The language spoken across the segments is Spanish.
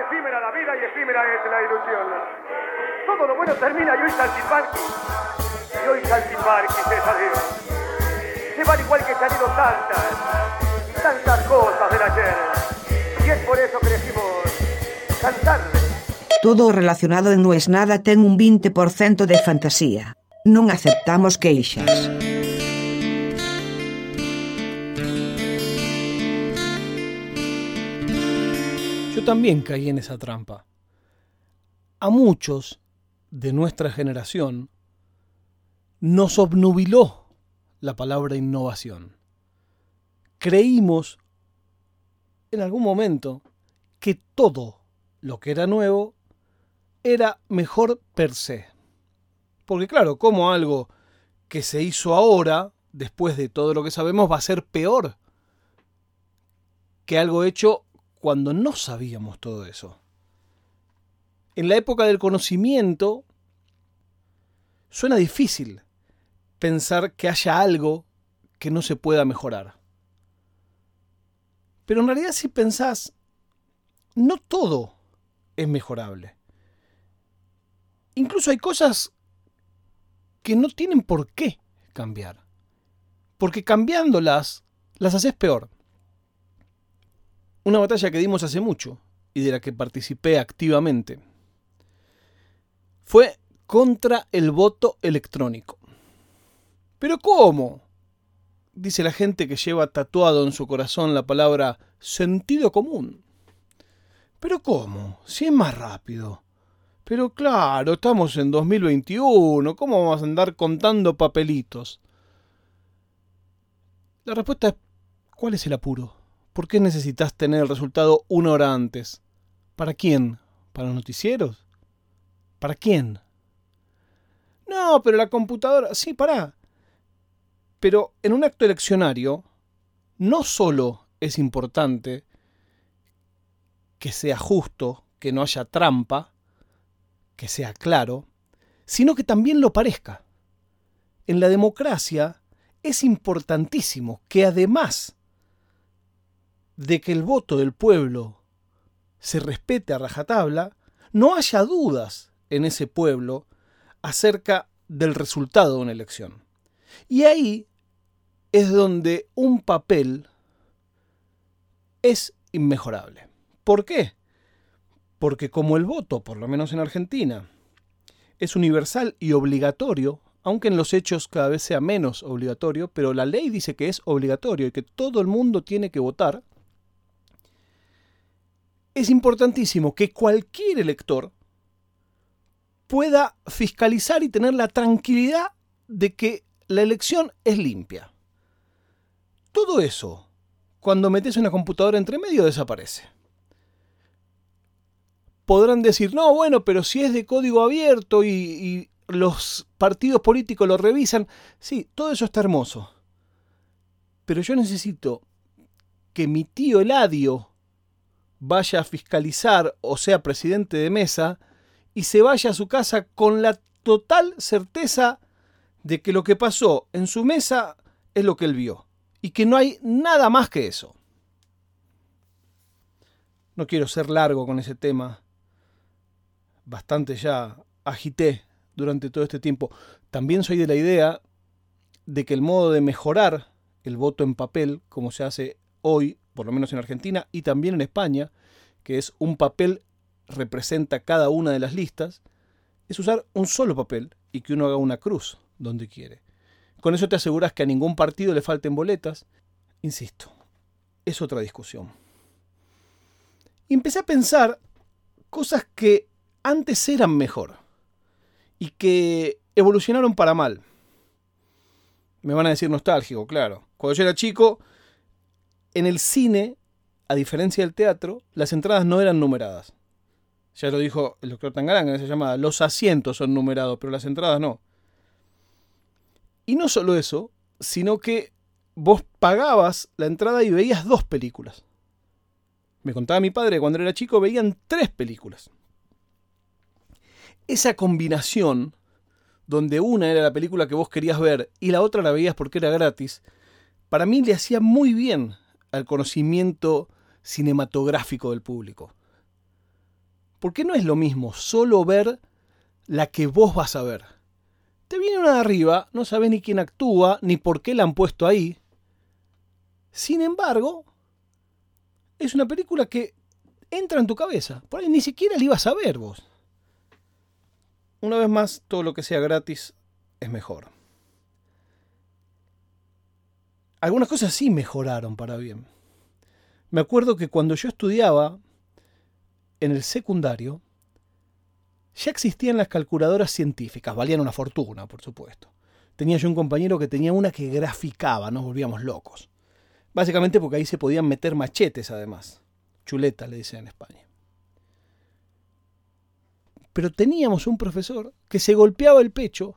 efímera la vida y efímera es la ilusión. Todo lo bueno termina y hoy Saltimbanqui. Y hoy Saltimbanqui, César Dios. Se van igual que se han ido tantas, tantas cosas del ayer. Y es por eso que decimos cantarle. Todo relacionado en Nues Nada ten un 20% de fantasía. Non aceptamos queixas. También caí en esa trampa. A muchos de nuestra generación nos obnubiló la palabra innovación. Creímos en algún momento que todo lo que era nuevo era mejor per se. Porque claro, como algo que se hizo ahora, después de todo lo que sabemos, va a ser peor que algo hecho cuando no sabíamos todo eso. En la época del conocimiento, suena difícil pensar que haya algo que no se pueda mejorar. Pero en realidad si pensás, no todo es mejorable. Incluso hay cosas que no tienen por qué cambiar. Porque cambiándolas, las haces peor. Una batalla que dimos hace mucho y de la que participé activamente fue contra el voto electrónico. ¿Pero cómo? Dice la gente que lleva tatuado en su corazón la palabra sentido común. ¿Pero cómo? Si es más rápido. Pero claro, estamos en 2021, ¿cómo vamos a andar contando papelitos? La respuesta es, ¿cuál es el apuro? ¿Por qué necesitas tener el resultado una hora antes? ¿Para quién? ¿Para los noticieros? ¿Para quién? No, pero la computadora... Sí, para. Pero en un acto eleccionario, no solo es importante que sea justo, que no haya trampa, que sea claro, sino que también lo parezca. En la democracia es importantísimo que además de que el voto del pueblo se respete a rajatabla, no haya dudas en ese pueblo acerca del resultado de una elección. Y ahí es donde un papel es inmejorable. ¿Por qué? Porque como el voto, por lo menos en Argentina, es universal y obligatorio, aunque en los hechos cada vez sea menos obligatorio, pero la ley dice que es obligatorio y que todo el mundo tiene que votar, es importantísimo que cualquier elector pueda fiscalizar y tener la tranquilidad de que la elección es limpia. Todo eso, cuando metes una computadora entre medio, desaparece podrán decir, no, bueno, pero si es de código abierto y, los partidos políticos lo revisan, sí, todo eso está hermoso. Pero yo necesito que mi tío Eladio vaya a fiscalizar o sea presidente de mesa y se vaya a su casa con la total certeza de que lo que pasó en su mesa es lo que él vio y que no hay nada más que eso. No quiero ser largo con ese tema, bastante ya agité durante todo este tiempo. También soy de la idea de que el modo de mejorar el voto en papel, como se hace hoy, por lo menos en Argentina y también en España, que es un papel representa cada una de las listas, es usar un solo papel y que uno haga una cruz donde quiere. Con eso te aseguras que a ningún partido le falten boletas. Insisto, es otra discusión. Empecé a pensar cosas que antes eran mejor y que evolucionaron para mal. Me van a decir nostálgico, claro. Cuando yo era chico, en el cine, a diferencia del teatro, las entradas no eran numeradas. Ya lo dijo el doctor Tangaranga en esa llamada. Los asientos son numerados, pero las entradas no. Y no solo eso, sino que vos pagabas la entrada y veías dos películas. Me contaba mi padre cuando era chico veían tres películas esa combinación donde una era la película que vos querías ver y la otra la veías porque era gratis, para mí le hacía muy bien al conocimiento cinematográfico del público. Porque no es lo mismo solo ver la que vos vas a ver. Te viene una de arriba, no sabes ni quién actúa, ni por qué la han puesto ahí. Sin embargo, es una película que entra en tu cabeza. Por ahí ni siquiera la ibas a ver vos. Una vez más, todo lo que sea gratis es mejor. Algunas cosas sí mejoraron para bien. Me acuerdo que cuando yo estudiaba en el secundario, ya existían las calculadoras científicas, valían una fortuna, por supuesto. Tenía yo un compañero que tenía una que graficaba, nos volvíamos locos. Básicamente porque ahí se podían meter machetes además. Chuleta le dicen en España. Pero teníamos un profesor que se golpeaba el pecho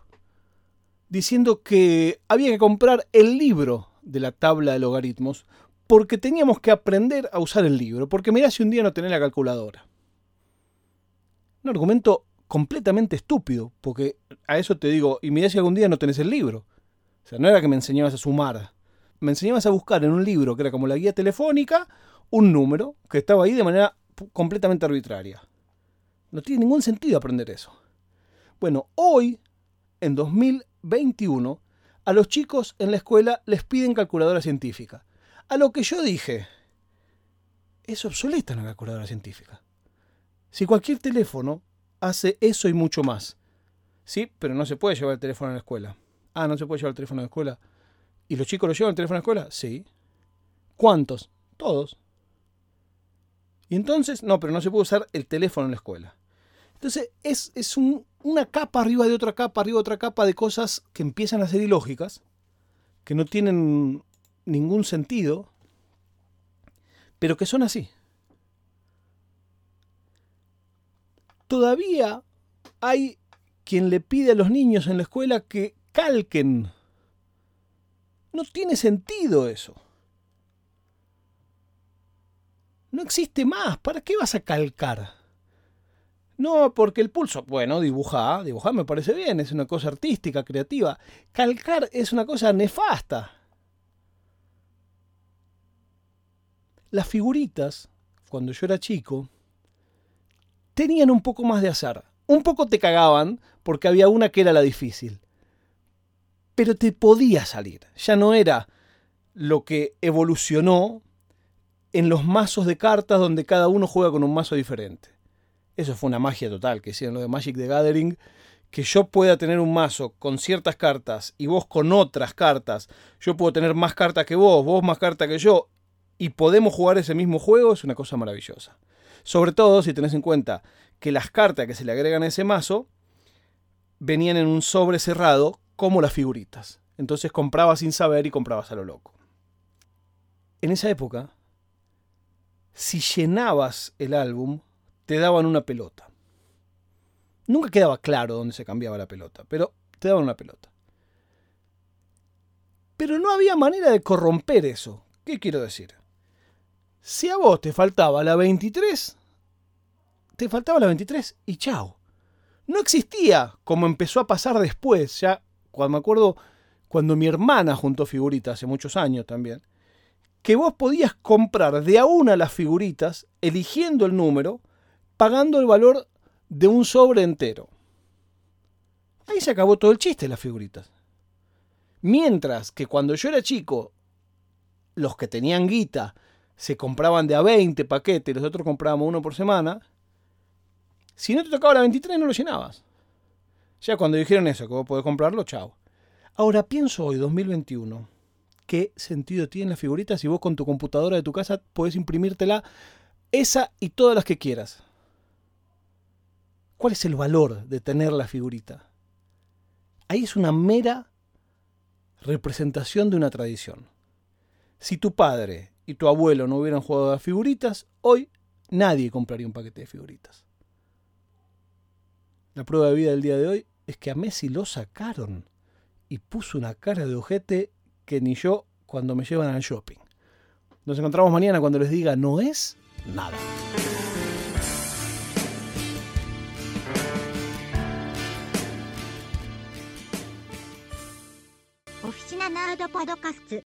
diciendo que había que comprar el libro de la tabla de logaritmos porque teníamos que aprender a usar el libro, porque mirá si un día no tenés la calculadora. Un argumento completamente estúpido, porque a eso te digo, y mirá si algún día no tenés el libro. O sea, no era que me enseñabas a sumar, me enseñabas a buscar en un libro que era como la guía telefónica un número que estaba ahí de manera completamente arbitraria. No tiene ningún sentido aprender eso. Bueno, hoy, en 2021, a los chicos en la escuela les piden calculadora científica. A lo que yo dije, es obsoleta la calculadora científica. Si cualquier teléfono hace eso y mucho más. Sí, pero no se puede llevar el teléfono a la escuela. Ah, no se puede llevar el teléfono a la escuela. ¿Y los chicos lo llevan el teléfono a la escuela? Sí. ¿Cuántos? Todos. Y entonces, no, pero no se puede usar el teléfono en la escuela. Entonces es, es una capa arriba de otra capa, arriba de otra capa de cosas que empiezan a ser ilógicas, que no tienen ningún sentido, pero que son así. Todavía hay quien le pide a los niños en la escuela que calquen. No tiene sentido eso. No existe más. ¿Para qué vas a calcar? No, porque el pulso, bueno, dibujar, dibujar me parece bien, es una cosa artística, creativa. Calcar es una cosa nefasta. Las figuritas, cuando yo era chico, tenían un poco más de azar. Un poco te cagaban porque había una que era la difícil. Pero te podía salir. Ya no era lo que evolucionó en los mazos de cartas donde cada uno juega con un mazo diferente. Eso fue una magia total que hicieron lo de Magic the Gathering. Que yo pueda tener un mazo con ciertas cartas y vos con otras cartas. Yo puedo tener más cartas que vos, vos más cartas que yo. Y podemos jugar ese mismo juego es una cosa maravillosa. Sobre todo si tenés en cuenta que las cartas que se le agregan a ese mazo venían en un sobre cerrado como las figuritas. Entonces comprabas sin saber y comprabas a lo loco. En esa época, si llenabas el álbum, te daban una pelota. Nunca quedaba claro dónde se cambiaba la pelota, pero te daban una pelota. Pero no había manera de corromper eso. ¿Qué quiero decir? Si a vos te faltaba la 23, te faltaba la 23 y chao. No existía como empezó a pasar después, ya cuando me acuerdo cuando mi hermana juntó figuritas hace muchos años también, que vos podías comprar de a una las figuritas, eligiendo el número, pagando el valor de un sobre entero. Ahí se acabó todo el chiste de las figuritas. Mientras que cuando yo era chico, los que tenían guita se compraban de a 20 paquetes, los otros comprábamos uno por semana, si no te tocaba la 23 no lo llenabas. Ya cuando dijeron eso, que vos podés comprarlo, chao. Ahora pienso hoy, 2021, ¿qué sentido tienen las figuritas si vos con tu computadora de tu casa podés imprimírtela esa y todas las que quieras? ¿Cuál es el valor de tener la figurita? Ahí es una mera representación de una tradición. Si tu padre y tu abuelo no hubieran jugado a figuritas, hoy nadie compraría un paquete de figuritas. La prueba de vida del día de hoy es que a Messi lo sacaron y puso una cara de ojete que ni yo cuando me llevan al shopping. Nos encontramos mañana cuando les diga no es nada. ナード・パドカスツ。